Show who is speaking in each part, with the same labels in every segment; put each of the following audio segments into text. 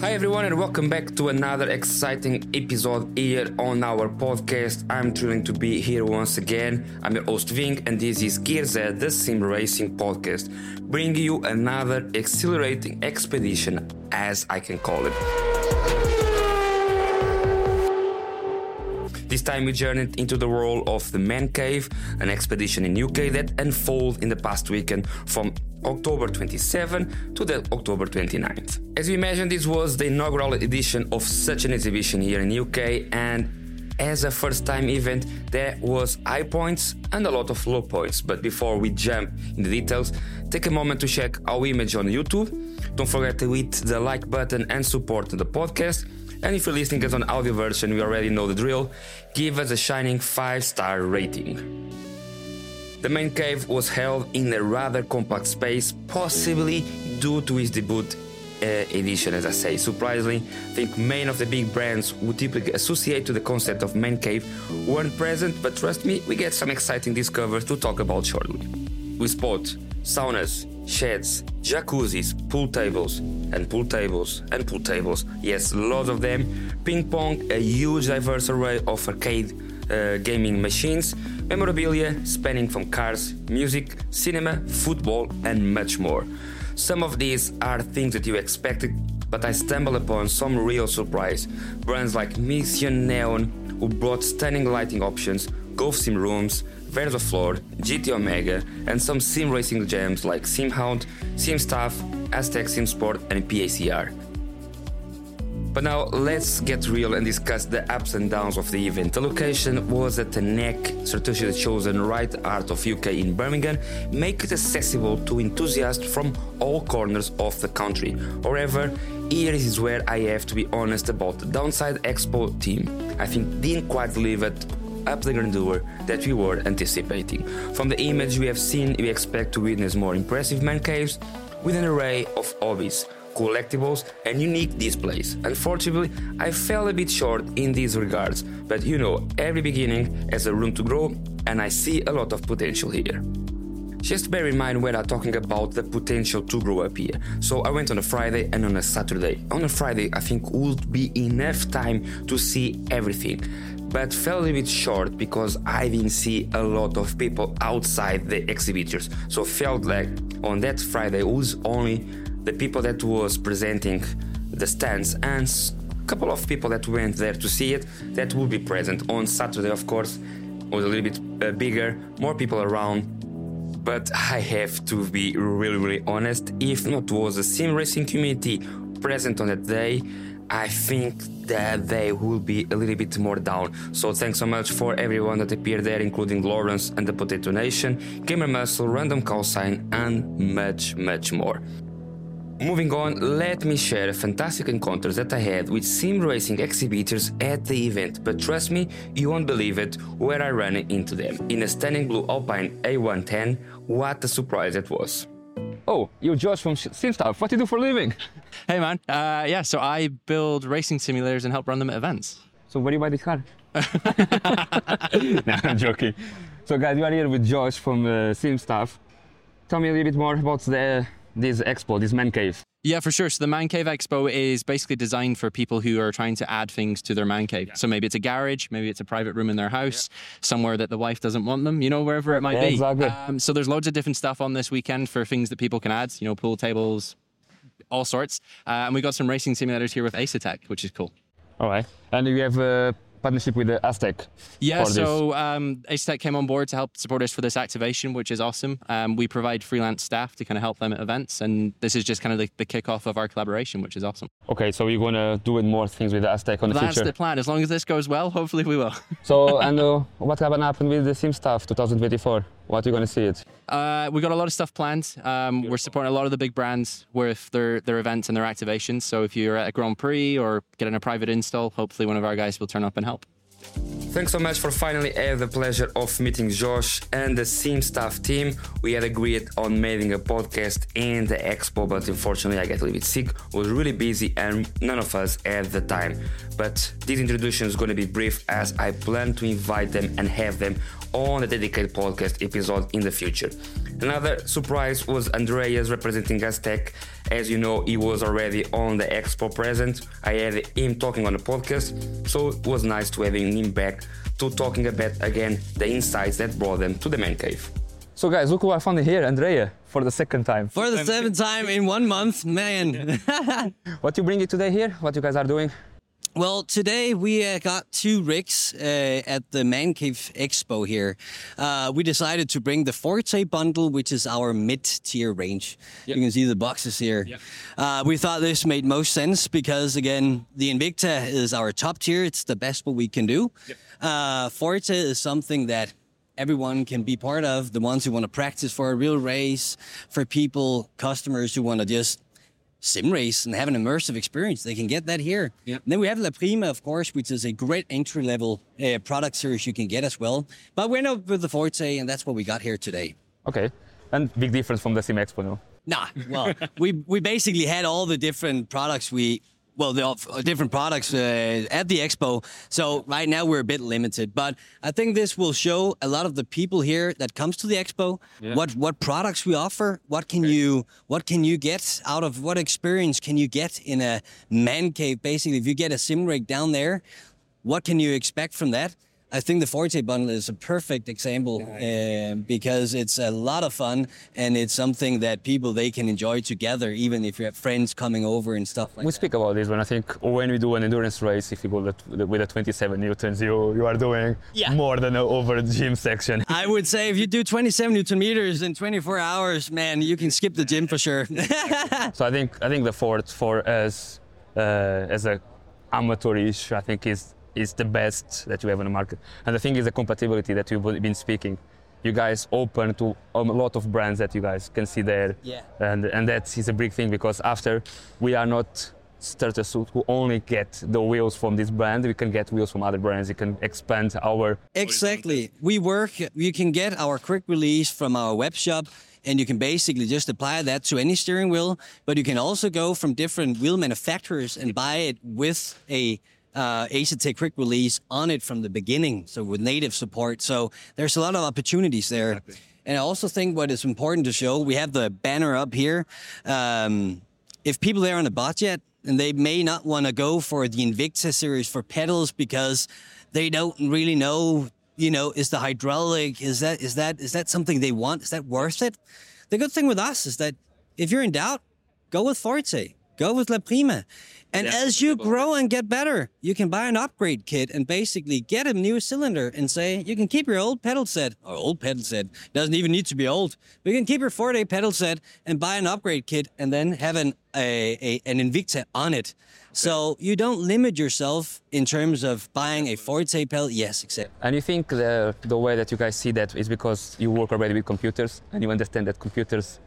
Speaker 1: Hi everyone and welcome back to another exciting episode here on our podcast. I'm thrilled to be here once again. I'm your host Ving and this is Gear Z, the sim racing podcast, bringing you another exhilarating expedition as I can call it. Time we journeyed into the world of the Man Cave, an expedition in UK that unfolded in the past weekend from October 27 to the October 29th. As we mentioned, this was the inaugural edition of such an exhibition here in UK and as a first time event there was high points and a lot of low points. But before we jump in the details take a moment to check our image on youtube. Don't forget to hit the like button and support the podcast and if you're listening as an audio version we already know the drill give us a shining 5 star rating the main cave was held in a rather compact space, possibly due to its debut uh, edition, as I say. Surprisingly, I think many of the big brands who typically associate to the concept of man cave weren't present, but trust me, we get some exciting discoveries to talk about shortly. We spot saunas, sheds, jacuzzis, pool tables, and pool tables, and pool tables. Yes, lots of them. Ping pong, a huge diverse array of arcade uh, gaming machines, memorabilia spanning from cars, music, cinema, football, and much more. Some of these are things that you expected, but I stumbled upon some real surprise. Brands like Mission Neon, who brought stunning lighting options, golf sim rooms, Verde Floor, GT Omega, and some sim racing gems like SimHound, SimStaff, Asetek Sim Sport, and PACR. But now let's get real and discuss the ups and downs of the event. The location was at the neck, NEC strategically chosen right heart of UK in Birmingham, make it accessible to enthusiasts from all corners of the country. However, here is where I have to be honest about the Downside Expo team. I think didn't quite live up the grandeur that we were anticipating. From the image we have seen, we expect to witness more impressive man caves with an array of hobbies collectibles, and unique displays. Unfortunately, I fell a bit short in these regards, but you know, every beginning has a room to grow, and I see a lot of potential here. Just bear in mind when I'm talking about the potential to grow up here. So I went on a Friday and on a Saturday. On a Friday, I think would be enough time to see everything, but fell a little bit short because I didn't see a lot of people outside the exhibitors. So felt like on that Friday was only the people that was presenting the stands and a couple of people that went there to see it that will be present. On Saturday of course was a little bit uh, bigger more people around but I have to be really really honest. If not was the sim racing community present on that day I think that they will be a little bit more down. So thanks so much for everyone that appeared there, including Lawrence and the Potato Nation, Gamer Muscle, Random Call Sign, and much, much more. Moving on, let me share a fantastic encounters that I had with sim racing exhibitors at the event, but trust me, you won't believe it where I ran into them. In a stunning blue Alpine A110, what a surprise it was. Oh, you're Josh from SimStaff. What do you do for a living?
Speaker 2: Hey man, uh, yeah, so I build racing simulators and help run them at events.
Speaker 1: So where do you buy this car? no, I'm joking. So guys, we are here with Josh from uh, SimStaff. Tell me a little bit more about the this expo, this man cave?
Speaker 2: Yeah, for sure. So the Man Cave Expo is basically designed for people who are trying to add things to their man cave. Yeah. So maybe it's a garage, maybe it's a private room in their house, yeah. somewhere that the wife doesn't want them, you know, wherever it might
Speaker 1: yeah,
Speaker 2: be.
Speaker 1: Exactly.
Speaker 2: Um, so there's loads of different stuff on this weekend for things that people can add, you know, pool tables, all sorts. Uh, and we got some racing simulators here with Asetek, which is cool.
Speaker 1: All right. And do we have uh, partnership with the Asetek.
Speaker 2: Yeah, so um, Asetek came on board to help support us for this activation, which is awesome. Um, we provide freelance staff to kind of help them at events, and this is just kind of the, the kickoff of our collaboration, which is awesome.
Speaker 1: Okay, so you're gonna do more things with the Asetek on
Speaker 2: the
Speaker 1: That's
Speaker 2: future. That's the plan. As long as this goes well, hopefully we will.
Speaker 1: so, and uh, what gonna happen with the SimStaff 2024? What are you going to see it?
Speaker 2: Uh, we got a lot of stuff planned. Um, we're supporting a lot of the big brands with their, their events and their activations. So if you're at a Grand Prix or getting a private install, hopefully one of our guys will turn up and help.
Speaker 1: Thanks so much for finally having the pleasure of meeting Josh and the SimStaff team. We had agreed on making a podcast in the expo, but unfortunately I got a little bit sick, was really busy and none of us had the time. But this introduction is going to be brief as I plan to invite them and have them on a dedicated podcast episode in the future. Another surprise was Andreas representing Asetek As you know, he was already on the expo present. I had him talking on the podcast, so it was nice to having him back to talking about again the insights that brought them to the man cave. So guys, look who I found here, Andrea, for the second time.
Speaker 3: For the seventh time in one month, man.
Speaker 1: what you bring it today here? What you guys are doing?
Speaker 3: Well, today we uh, got two rigs uh, at the Man Cave Expo here. Uh, we decided to bring the Forte bundle, which is our mid-tier range. Yep. You can see the boxes here. Yep. Uh, we thought this made most sense because, again, the Invicta is our top tier. It's the best what we can do. Yep. Uh, Forte is something that everyone can be part of. The ones who want to practice for a real race, for people, customers who want to just sim race and have an immersive experience. They can get that here. Yep. then we have La Prima, of course, which is a great entry level uh, product series you can get as well. But we're not with the Forte, and that's what we got here today.
Speaker 1: Okay. And big difference from the Sim Expo, no?
Speaker 3: Nah, well, we, we basically had all the different products we well, the uh, different products uh, at the expo. So right now we're a bit limited, but I think this will show a lot of the people here that comes to the expo yeah. what what products we offer. What can okay. you what can you get out of what experience can you get in a man cave? Basically, if you get a sim rig down there, what can you expect from that? I think the Forte bundle is a perfect example uh, because it's a lot of fun and it's something that people they can enjoy together, even if you have friends coming over and stuff like
Speaker 1: we
Speaker 3: that.
Speaker 1: speak about this when I think when we do an endurance race, if you go with a 27 newtons, you you are doing yeah. more than over the gym section.
Speaker 3: I would say if you do 27 newton meters in 24 hours, man, you can skip the gym for sure.
Speaker 1: so I think I think the Fort for us uh, as a amateurish, I think is is the best that you have on the market. And the thing is the compatibility that you've been speaking. You guys open to a lot of brands that you guys can see there.
Speaker 3: Yeah.
Speaker 1: And and that is a big thing because after we are not starter suit who only get the wheels from this brand we can get wheels from other brands you can expand our
Speaker 3: exactly we work you can get our quick release from our web shop and you can basically just apply that to any steering wheel but you can also go from different wheel manufacturers and buy it with a uh, Asetek quick release on it from the beginning, so with native support. So there's a lot of opportunities there. Exactly. And I also think what is important to show, we have the banner up here. Um, if people are on a budget and they may not want to go for the Invicta series for pedals because they don't really know, you know, is the hydraulic, is that is that is that something they want? Is that worth it? The good thing with us is that if you're in doubt, go with Forte, go with La Prima. And yeah, as you grow and get better, you can buy an upgrade kit and basically get a new cylinder and say you can keep your old pedal set or old pedal set doesn't even need to be old. But you can keep your Forte pedal set and buy an upgrade kit and then have an a, a an Invicta on it. So you don't limit yourself in terms of buying a Forte pedal. Yes, exactly.
Speaker 1: And you think the the way that you guys see that is because you work already with computers and you understand that computers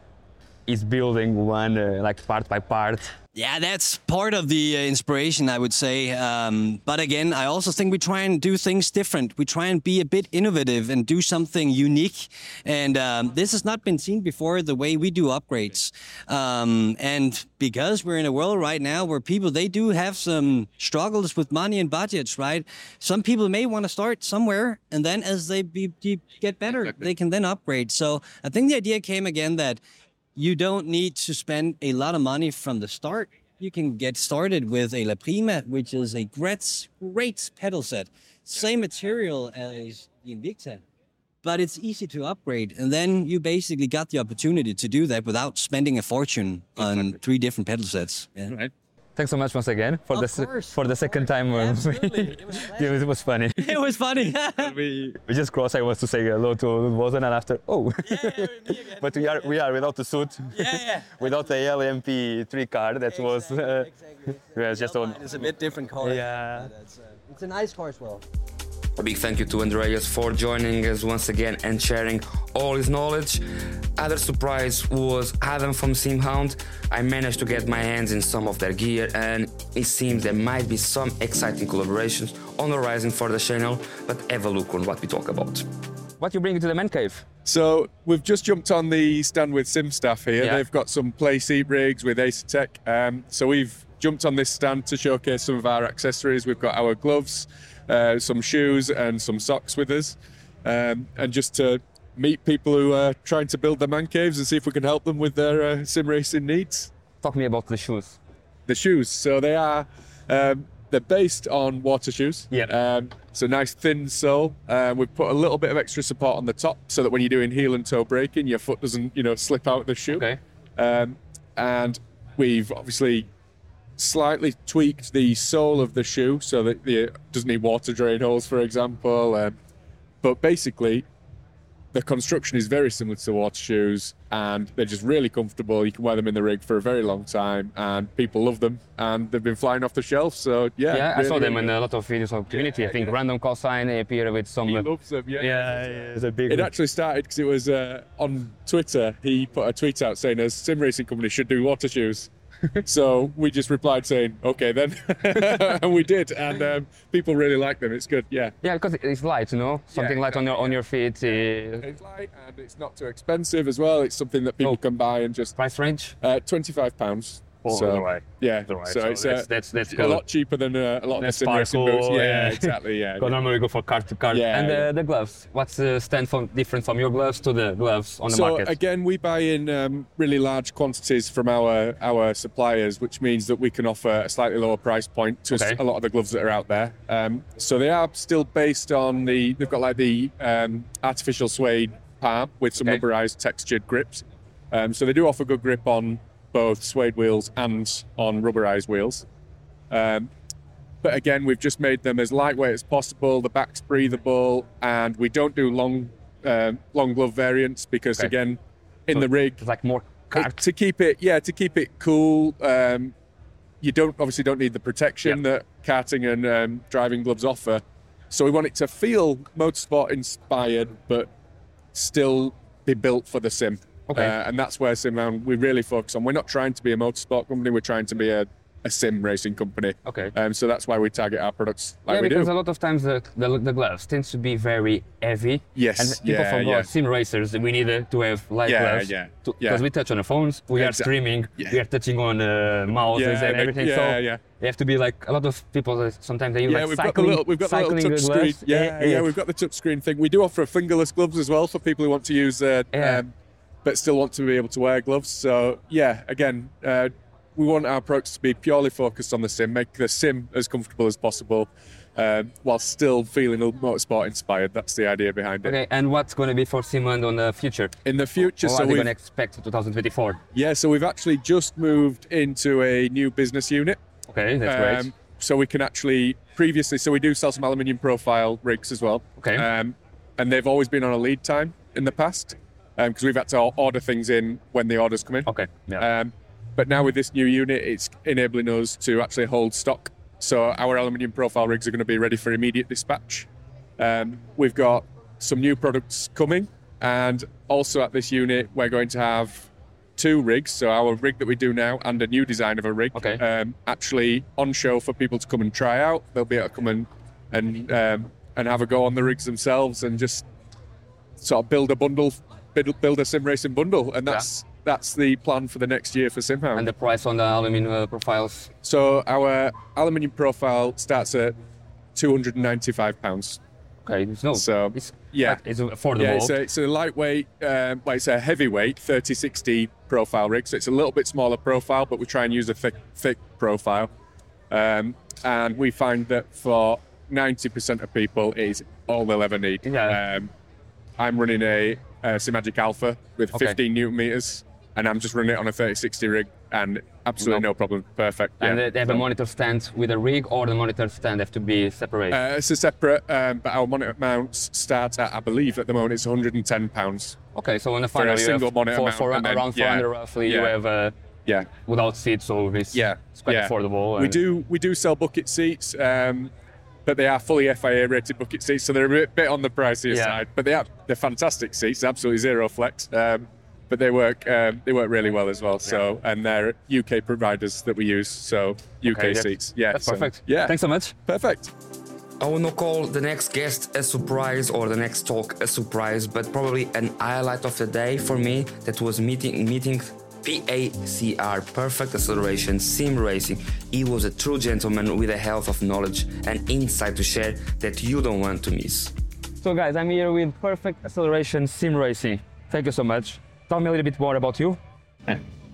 Speaker 1: is building one uh, like part by part
Speaker 3: yeah, that's part of the uh, inspiration, I would say. Um, but again, I also think we try and do things different. We try and be a bit innovative and do something unique. And um, this has not been seen before the way we do upgrades. Um, and because we're in a world right now where people they do have some struggles with money and budgets, right? Some people may want to start somewhere, and then as they be, be, get better, exactly. they can then upgrade. So I think the idea came again that you don't need to spend a lot of money from the start. You can get started with a La Prima, which is a great, great pedal set. Same material as the Invicta, but it's easy to upgrade. And then you basically got the opportunity to do that without spending a fortune on three different pedal sets.
Speaker 1: Yeah. Right. Thanks so much once again for of the course, for the second time.
Speaker 3: Absolutely. it, was
Speaker 1: it was funny.
Speaker 3: it was funny.
Speaker 1: we, we just crossed. I was to say hello to Wozen and after oh.
Speaker 3: Yeah,
Speaker 1: but we are we are without the suit.
Speaker 3: Yeah, yeah.
Speaker 1: without the LMP3 car. That exactly, was. Uh, exactly.
Speaker 3: yeah, just on. It's a bit different car.
Speaker 1: Yeah.
Speaker 3: It's, uh, it's a nice car as well.
Speaker 1: A big thank you to Andreas for joining us once again and sharing all his knowledge. Other surprise was Adam from SimHound. I managed to get my hands in some of their gear and it seems there might be some exciting collaborations on the horizon for the channel, but have a look on what we talk about. What you bring to the man cave?
Speaker 4: So we've just jumped on the stand with SimStaff here. Yeah. They've got some Playseat rigs with Asetek. Um, so we've jumped on this stand to showcase some of our accessories. We've got our gloves, uh, some shoes, and some socks with us, um, and just to meet people who are trying to build their man caves and see if we can help them with their uh, sim racing needs.
Speaker 1: talk to me about the shoes.
Speaker 4: The shoes. So they are um, they're based on water shoes.
Speaker 1: Yeah.
Speaker 4: Um, so nice thin sole. Um, we've put a little bit of extra support on the top so that when you're doing heel and toe braking, your foot doesn't you know slip out of the shoe.
Speaker 1: Okay.
Speaker 4: Um, and we've obviously slightly tweaked the sole of the shoe so that it doesn't need water drain holes, for example. Um, but basically, the construction is very similar to water shoes and they're just really comfortable. You can wear them in the rig for a very long time and people love them and they've been flying off the shelf. So, yeah.
Speaker 1: Yeah, I saw them in a lot of videos of community. I think random call sign appear with some.
Speaker 4: He
Speaker 1: uh,
Speaker 4: loves them, yeah.
Speaker 1: yeah, yeah, it's a big.
Speaker 4: It actually started because it was uh, on Twitter. He put a tweet out saying a sim racing company should do water shoes. so we just replied saying, okay then. and we did. And um, people really like them. It's good. Yeah.
Speaker 1: Yeah, because it's light, you know? Something yeah, light on your, on your feet. Uh...
Speaker 4: It's light and it's not too expensive as well. It's something that people
Speaker 1: oh,
Speaker 4: can buy and just.
Speaker 1: Price range?
Speaker 4: Uh, £25
Speaker 1: all
Speaker 4: so,
Speaker 1: the way.
Speaker 4: Yeah.
Speaker 1: Way.
Speaker 4: So,
Speaker 1: so
Speaker 4: it's uh,
Speaker 1: that's, a, that's,
Speaker 4: a lot cheaper than uh, a lot of the
Speaker 1: simulation
Speaker 4: boots. Yeah,
Speaker 1: yeah,
Speaker 4: exactly. Yeah.
Speaker 1: Because normally we go for car to car.
Speaker 4: Yeah.
Speaker 1: And
Speaker 4: uh,
Speaker 1: the gloves. What's the stand from different from your gloves to the gloves on the
Speaker 4: so
Speaker 1: market?
Speaker 4: So again, we buy in um, really large quantities from our our suppliers, which means that we can offer a slightly lower price point to
Speaker 1: okay.
Speaker 4: a lot of the gloves that are out there. Um, so they are still based on the. They've got like the um, artificial suede palm with some
Speaker 1: okay.
Speaker 4: rubberized textured grips. Um, so they do offer good grip on both suede wheels and on rubberized wheels. Um, but again, we've just made them as lightweight as possible. The back's breathable, and we don't do long, um long glove variants because
Speaker 1: Okay.
Speaker 4: again, in
Speaker 1: So
Speaker 4: the rig,
Speaker 1: like more
Speaker 4: it- to keep it, yeah, to keep it cool. Um, you don't obviously don't need the protection that karting and um, driving gloves offer. So we want it to feel motorsport inspired, but still be built for the sim.
Speaker 1: Okay.
Speaker 4: Uh, and that's where SimHound we really focus on. We're not trying to be a motorsport company. We're trying to be a, a sim racing company.
Speaker 1: Okay.
Speaker 4: Um, so that's why we target our products like
Speaker 1: yeah,
Speaker 4: we
Speaker 1: because
Speaker 4: do.
Speaker 1: a lot of times the, the, the gloves tends to be very heavy.
Speaker 4: Yes,
Speaker 1: And people
Speaker 4: yeah, yeah.
Speaker 1: sim racers. We need uh, to have light
Speaker 4: Yeah,
Speaker 1: gloves.
Speaker 4: yeah,
Speaker 1: Because
Speaker 4: yeah.
Speaker 1: we touch on the phones, we are streaming,
Speaker 4: Yeah.
Speaker 1: we are touching on uh, mouses
Speaker 4: Yeah,
Speaker 1: and everything.
Speaker 4: yeah,
Speaker 1: so
Speaker 4: yeah.
Speaker 1: you have to be like a lot of people. uh, Sometimes they use
Speaker 4: yeah,
Speaker 1: like
Speaker 4: we've
Speaker 1: cycling,
Speaker 4: got the little, we've got the
Speaker 1: cycling
Speaker 4: little touch
Speaker 1: gloves.
Speaker 4: screen. Yeah, yeah, we've got the touch screen thing. We do offer fingerless gloves as well for people who want to use, uh,
Speaker 1: Yeah.
Speaker 4: um, but still want to be able to wear gloves. So yeah, again, uh, we want our products to be purely focused on the sim, make the sim as comfortable as possible, um, while still feeling a motorsport inspired. That's the idea behind it.
Speaker 1: Okay, and what's going to be for SimHound on the future?
Speaker 4: In the future,
Speaker 1: What
Speaker 4: so we've,
Speaker 1: going to expect 2024?
Speaker 4: yeah, so we've actually just moved into a new business unit.
Speaker 1: Okay, that's great.
Speaker 4: Um, so we can actually previously, so we do sell some aluminium profile rigs as well.
Speaker 1: Okay.
Speaker 4: Um, and they've always been on a lead time in the past because we've had to order things in when the orders come in.
Speaker 1: Okay, yeah.
Speaker 4: Um, but now with this new unit, it's enabling us to actually hold stock. So our aluminium profile rigs are going to be ready for immediate dispatch. Um, we've got some new products coming, and also at this unit, we're going to have two rigs. So our rig that we do now and a new design of a rig,
Speaker 1: Okay.
Speaker 4: um, actually on show for people to come and try out. They'll be able to come and and um, and have a go on the rigs themselves and just sort of build a bundle, build, build a sim racing bundle, and that's that's the plan for the next year for Simhound.
Speaker 1: and the price on the aluminum uh, profiles?
Speaker 4: so our aluminium profile starts at two hundred and ninety-five pounds.
Speaker 1: Okay, it's no.
Speaker 4: So,
Speaker 1: it's,
Speaker 4: yeah.
Speaker 1: it's affordable.
Speaker 4: Yeah, it's a, it's a lightweight, um, well, it's a heavyweight 3060 profile rig. So it's a little bit smaller profile, but we try and use a thick, thick profile. Um, and we find that for 90% of people, is all they'll ever need.
Speaker 1: Yeah.
Speaker 4: Um, I'm running a, a Simagic Alpha with
Speaker 1: Okay.
Speaker 4: 15 newton meters, and I'm just running it on a 3060 rig, and absolutely
Speaker 1: No.
Speaker 4: no, problem. Perfect.
Speaker 1: and
Speaker 4: yeah.
Speaker 1: they- have a monitor stand with a rig, or the monitor stand have to be separate.
Speaker 4: Uh, it's a separate, um, but our monitor mounts start at, I believe, at the moment it's 110 pounds.
Speaker 1: okay, so on the
Speaker 4: for a
Speaker 1: you
Speaker 4: single monitor
Speaker 1: for,
Speaker 4: mount,
Speaker 1: for
Speaker 4: and then-
Speaker 1: around
Speaker 4: yeah.
Speaker 1: 400 roughly, you
Speaker 4: Yeah.
Speaker 1: have uh,
Speaker 4: Yeah,
Speaker 1: without seats, so it's,
Speaker 4: yeah,
Speaker 1: it's quite
Speaker 4: yeah.
Speaker 1: affordable.
Speaker 4: We do we do sell bucket seats, um, but they are fully FIA rated bucket seats, so they're a bit, bit on the pricier
Speaker 1: Yeah.
Speaker 4: side. But they are they're fantastic seats, absolutely zero flex. Um, but they work um, they work really well as well. So and they're UK providers that we use, so UK
Speaker 1: Okay,
Speaker 4: seats. Yeah,
Speaker 1: That's
Speaker 4: so-
Speaker 1: perfect.
Speaker 4: Yeah,
Speaker 1: Thanks so much.
Speaker 4: perfect.
Speaker 1: I will not call the next guest a surprise or the next talk a surprise, but probably an highlight of the day for me that was meeting meeting PACR, Perfect Acceleration Sim Racing. He was a true gentleman with a health of knowledge and insight to share that you don't want to miss. So, guys, I'm here with Perfect Acceleration Sim Racing. Thank you so much. Tell me a little bit more about you.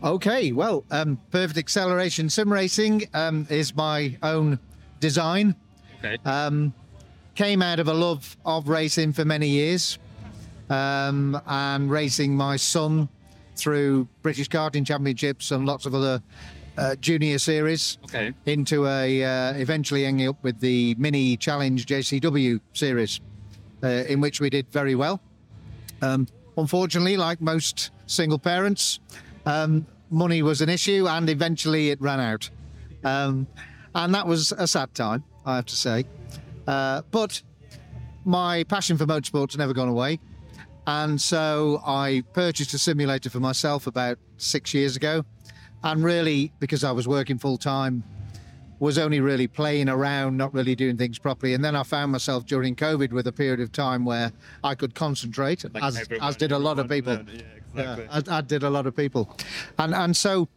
Speaker 5: Okay, well, um, Perfect Acceleration Sim Racing um, is my own design.
Speaker 1: Okay.
Speaker 5: Um, came out of a love of racing for many years um, and racing my son through British Karting Championships and lots of other uh, junior series
Speaker 1: Okay.
Speaker 5: into a uh, eventually ending up with the mini challenge JCW series, uh, in which we did very well. Um, unfortunately, like most single parents, um, money was an issue, and eventually it ran out, um, and that was a sad time, I have to say. Uh, but my passion for motorsports never gone away. And so I purchased a simulator for myself about six years ago. And really, because I was working full time, was only really playing around, not really doing things properly. And then I found myself during COVID with a period of time where I could concentrate, as, as did a lot of people. Yeah, as, as did a lot of people. And, and so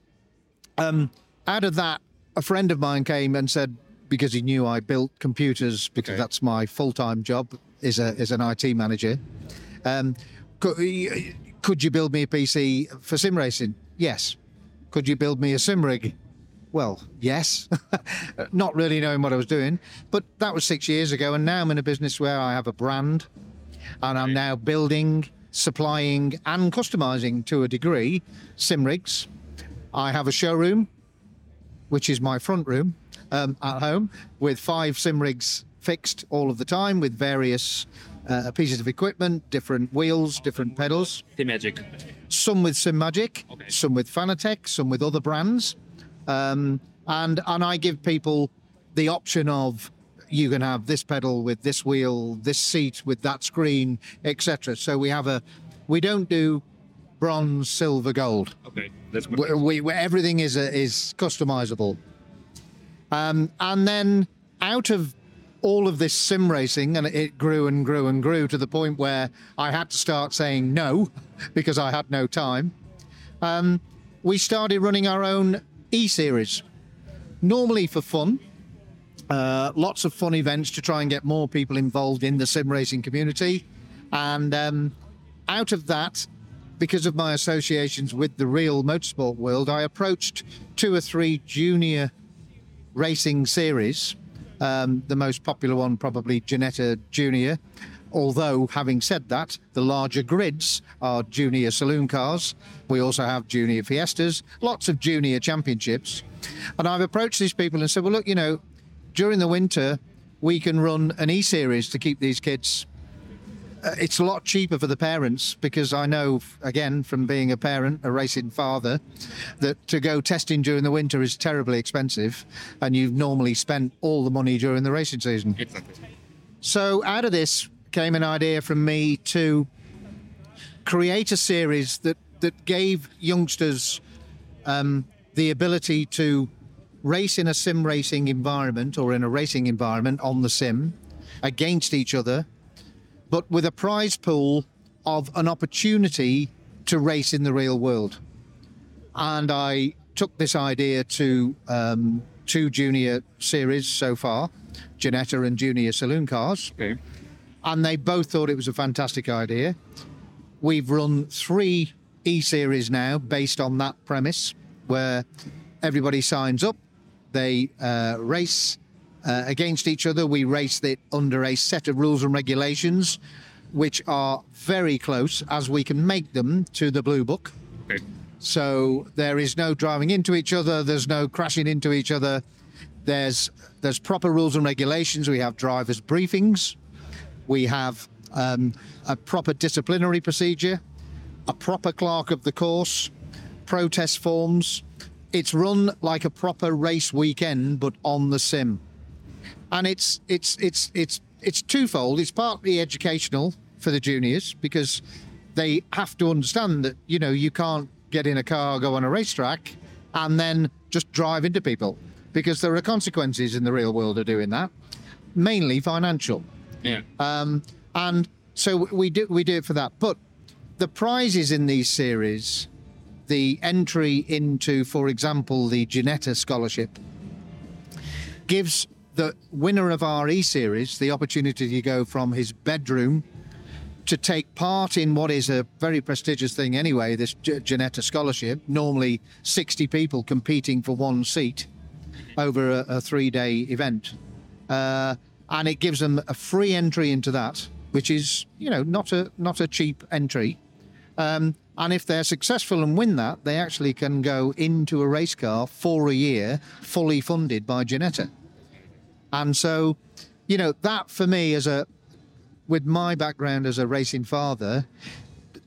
Speaker 5: um, out of that, a friend of mine came and said, because he knew I built computers, because
Speaker 1: Okay.
Speaker 5: that's my full time job, is, a, is an IT manager. Um, could, could you build me a PC for sim racing? Yes. Could you build me a sim rig? Well, yes. Not really knowing what I was doing, but that was six years ago, and now I'm in a business where I have a brand, and I'm now building, supplying, and customizing to a degree sim rigs. I have a showroom, which is my front room um, at home, with five sim rigs fixed all of the time with various uh, pieces of equipment, different wheels, different pedals some with Simagic,
Speaker 1: Okay.
Speaker 5: some with Fanatec, some with other brands. Um, and and I give people the option of you can have this pedal with this wheel, this seat with that screen, etc. So we have a we don't do bronze, silver, gold.
Speaker 1: Okay. That's
Speaker 5: We, we, we- everything is a, is customizable. Um, and then out of all of this sim racing, and it grew and grew and grew to the point where I had to start saying no because I had no time. Um, we started running our own e series, normally for fun. Uh, lots of fun events to try and get more people involved in the sim racing community. And um, out of that, because of my associations with the real motorsport world, I approached two or three junior racing series. Um, the most popular one, probably Ginetta Junior. Although, having said that, the larger grids are junior saloon cars. We also have junior Fiestas, lots of junior championships. And I've approached these people and said, well, look, you know, during the winter, we can run an e series to keep these kids it's a lot cheaper for the parents because I know, again, from being a parent, a racing father, that to go testing during the winter is terribly expensive, and you've normally spent all the money during the racing season.
Speaker 1: Exactly.
Speaker 5: So, out of this came an idea from me to create a series that, that gave youngsters um, the ability to race in a sim racing environment or in a racing environment on the sim against each other, but with a prize pool of an opportunity to race in the real world. And I took this idea to um, two junior series so far, Ginetta and Junior Saloon Cars
Speaker 1: Okay.
Speaker 5: and they both thought it was a fantastic idea. We've run three e series now based on that premise, where everybody signs up, they uh, race uh, against each other. We race it under a set of rules and regulations, which are very close as we can make them to the Blue Book.
Speaker 1: Okay.
Speaker 5: So there is no driving into each other. There's no crashing into each other. There's there's proper rules and regulations. We have drivers briefings. We have um, a proper disciplinary procedure, a proper clerk of the course, protest forms. It's run like a proper race weekend, but on the sim. And it's it's it's it's it's twofold. It's partly educational for the juniors because they have to understand that you know you can't get in a car, go on a racetrack, and then just drive into people because there are consequences in the real world of doing that, mainly financial.
Speaker 1: Yeah.
Speaker 5: Um, and so we do we do it for that. But the prizes in these series, the entry into, for example, the Ginetta Scholarship, gives the winner of our E series the opportunity to go from his bedroom to take part in what is a very prestigious thing anyway, this Ginetta Scholarship. Normally, 60 people competing for one seat over a, a three-day event, uh, and it gives them a free entry into that, which is you know not a not a cheap entry. Um, and if they're successful and win that, they actually can go into a race car for a year, fully funded by Ginetta. And so, you know, that for me as a with my background as a racing father,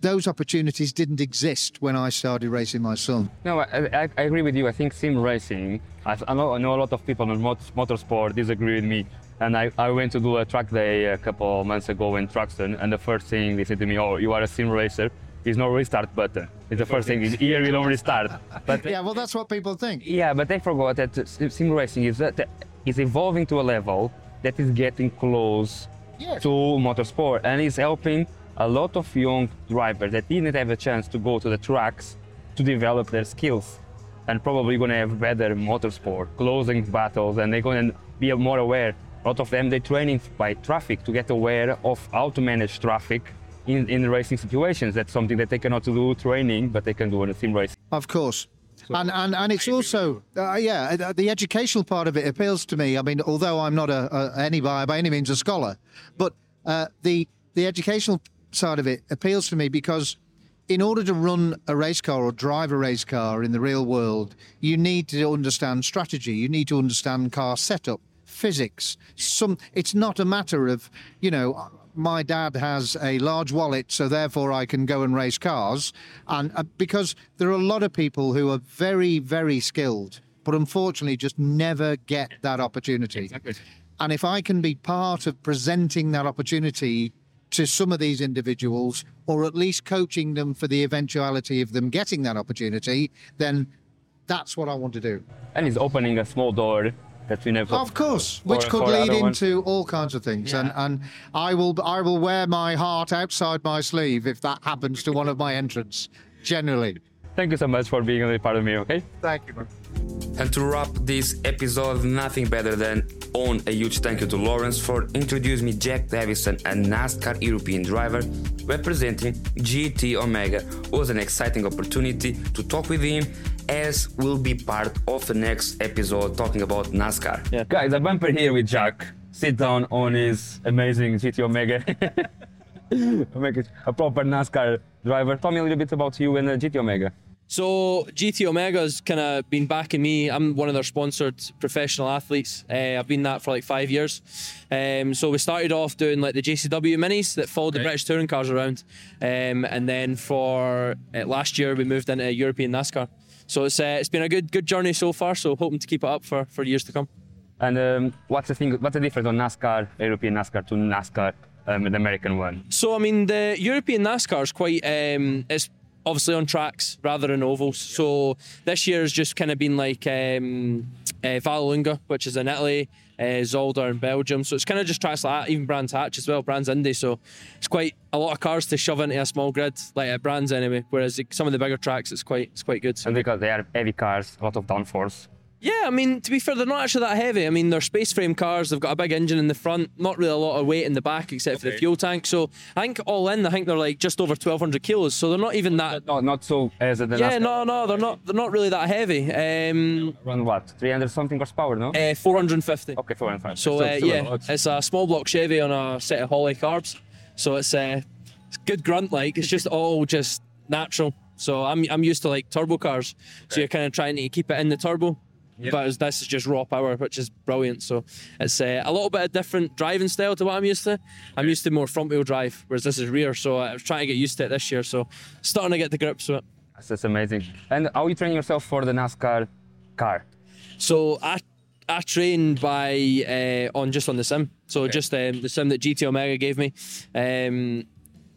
Speaker 5: those opportunities didn't exist when I started racing my son.
Speaker 6: No, I, I, I agree with you. I think sim racing, I, I, know, I know a lot of people in motorsport disagree with me. And I, I went to do a track day a couple of months ago in Thruxton, and the first thing they said to me, "Oh, you are a sim racer." There's no restart button. It's the first thing. Is here we don't restart.
Speaker 5: But yeah, well, that's what people think.
Speaker 6: Yeah, but they forgot that sim racing is that is evolving to a level that is getting close yes. to motorsport and is helping a lot of young drivers that didn't have a chance to go to the tracks to develop their skills and probably going to have better motorsport, closing battles, and they're going to be more aware. A lot of them they're training by traffic to get aware of how to manage traffic in, in racing situations. That's something that they cannot do training, but they can do in a sim race.
Speaker 5: Of course. So and, and and it's also uh, yeah uh, the educational part of it appeals to me. I mean, although I'm not a, a any by, by any means a scholar, but uh, the the educational side of it appeals to me because in order to run a race car or drive a race car in the real world, you need to understand strategy. You need to understand car setup, physics. Some it's not a matter of you know my dad has a large wallet, so therefore I can go and race cars. And uh, because there are a lot of people who are very, very skilled, but unfortunately just never get that opportunity. Exactly. And if I can be part of presenting that opportunity to some of these individuals, or at least coaching them for the eventuality of them getting that opportunity, then that's what I want to do.
Speaker 6: And it's opening a small door that we never.
Speaker 5: Of course, which could lead into all kinds of things, yeah. and and I will I will wear my heart outside my sleeve if that happens to one of my entrants. Generally.
Speaker 6: Thank you so much for being a part of me. Okay.
Speaker 5: Thank you.
Speaker 6: And to wrap this episode, nothing better than on a huge thank you to Lawrence for introducing me Jack Davison, a NASCAR European driver representing GT Omega. It was an exciting opportunity to talk with him as will be part of the next episode talking about NASCAR. Yeah. Guys, a bumper here with Jack. Sit down on his amazing GT Omega. Make it a proper NASCAR driver. Tell me a little bit about you and the GT Omega.
Speaker 7: So GT Omega's kind of been backing me. I'm one of their sponsored professional athletes. Uh, I've been that for like five years. Um, so we started off doing like the JCW minis that followed the British touring cars around, um, and then for uh, last year we moved into European NASCAR. So it's uh, it's been a good good journey so far. So hoping to keep it up for, for years to come.
Speaker 6: And um, what's the thing? What's the difference on NASCAR, European NASCAR to NASCAR, um, the American one?
Speaker 7: So I mean, the European NASCAR is quite. Um, it's obviously on tracks rather than ovals. So this year has just kind of been like um, uh, Vallelunga, which is in Italy, uh, Zolder in Belgium. So it's kind of just tracks like that, even Brands Hatch as well, Brands Indy. So it's quite a lot of cars to shove into a small grid, like at Brands anyway. Whereas some of the bigger tracks, it's quite it's quite good.
Speaker 6: And because they are heavy cars, a lot of downforce.
Speaker 7: Yeah, I mean, to be fair, they're not actually that heavy. I mean, they're space frame cars. They've got a big engine in the front, not really a lot of weight in the back except for the fuel tank. So I think all in, I think they're like just over 1,200 kilos. So they're not even that.
Speaker 6: No, not so as
Speaker 7: the Yeah, no, no, they're not. They're not really that heavy. Um,
Speaker 6: Run what? 300 something horsepower, no?
Speaker 7: Uh, 450.
Speaker 6: Okay, 450.
Speaker 7: So uh, yeah, it's a small block Chevy on a set of Holley carbs. So it's, uh, it's good grunt like. It's just all just natural. So I'm I'm used to like turbo cars. So you're kind of trying to keep it in the turbo. Yep. But this is just raw power, which is brilliant. So it's uh, a little bit of different driving style to what I'm used to. I'm used to more front wheel drive, whereas this is rear. So I was trying to get used to it this year. So starting to get the grips with it.
Speaker 6: That's just amazing. And how are you training yourself for the NASCAR car?
Speaker 7: So I I trained by uh, on just on the sim. So okay. just um, the sim that GT Omega gave me. Um,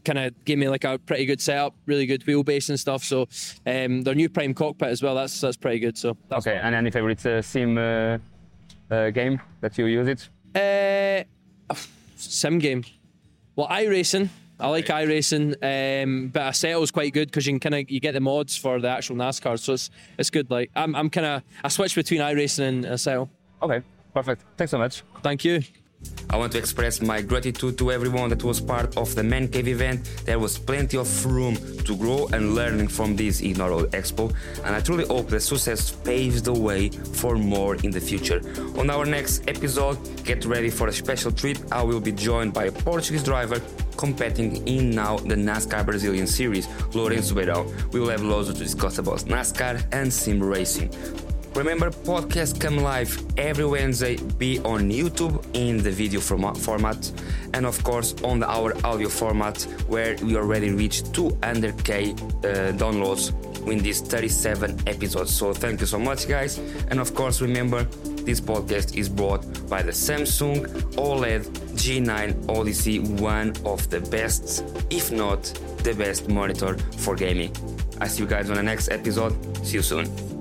Speaker 7: kind of gave me like a pretty good setup, really good wheelbase and stuff. So um, their new Prime cockpit as well. That's that's pretty good. So
Speaker 6: okay. And any favorite uh, sim uh, uh, game that you use it?
Speaker 7: Uh, sim game. Well, iRacing. I like right. iRacing, um, but is quite good because you can kind of you get the mods for the actual NASCAR, so it's it's good. Like I'm I'm kind of I switch between iRacing and Assetto.
Speaker 6: Okay, perfect. Thanks so much.
Speaker 7: Thank you.
Speaker 1: I want to express my gratitude to everyone that was part of the Man Cave event. There was plenty of room to grow and learning from this All Expo, and I truly hope the success paves the way for more in the future. On our next episode, get ready for a special treat. I will be joined by a Portuguese driver competing in now the NASCAR Brazilian Series, Lourenço Beirão. We will have loads to discuss about NASCAR and sim racing. Remember, podcasts come live every Wednesday, be on YouTube in the video format, and of course on our audio format, where we already reached 200k uh, downloads in these 37 episodes. So thank you so much, guys, and of course remember this podcast is brought by the Samsung OLED G9 Odyssey, one of the best, if not the best monitor for gaming. I see you guys on the next episode. See you soon.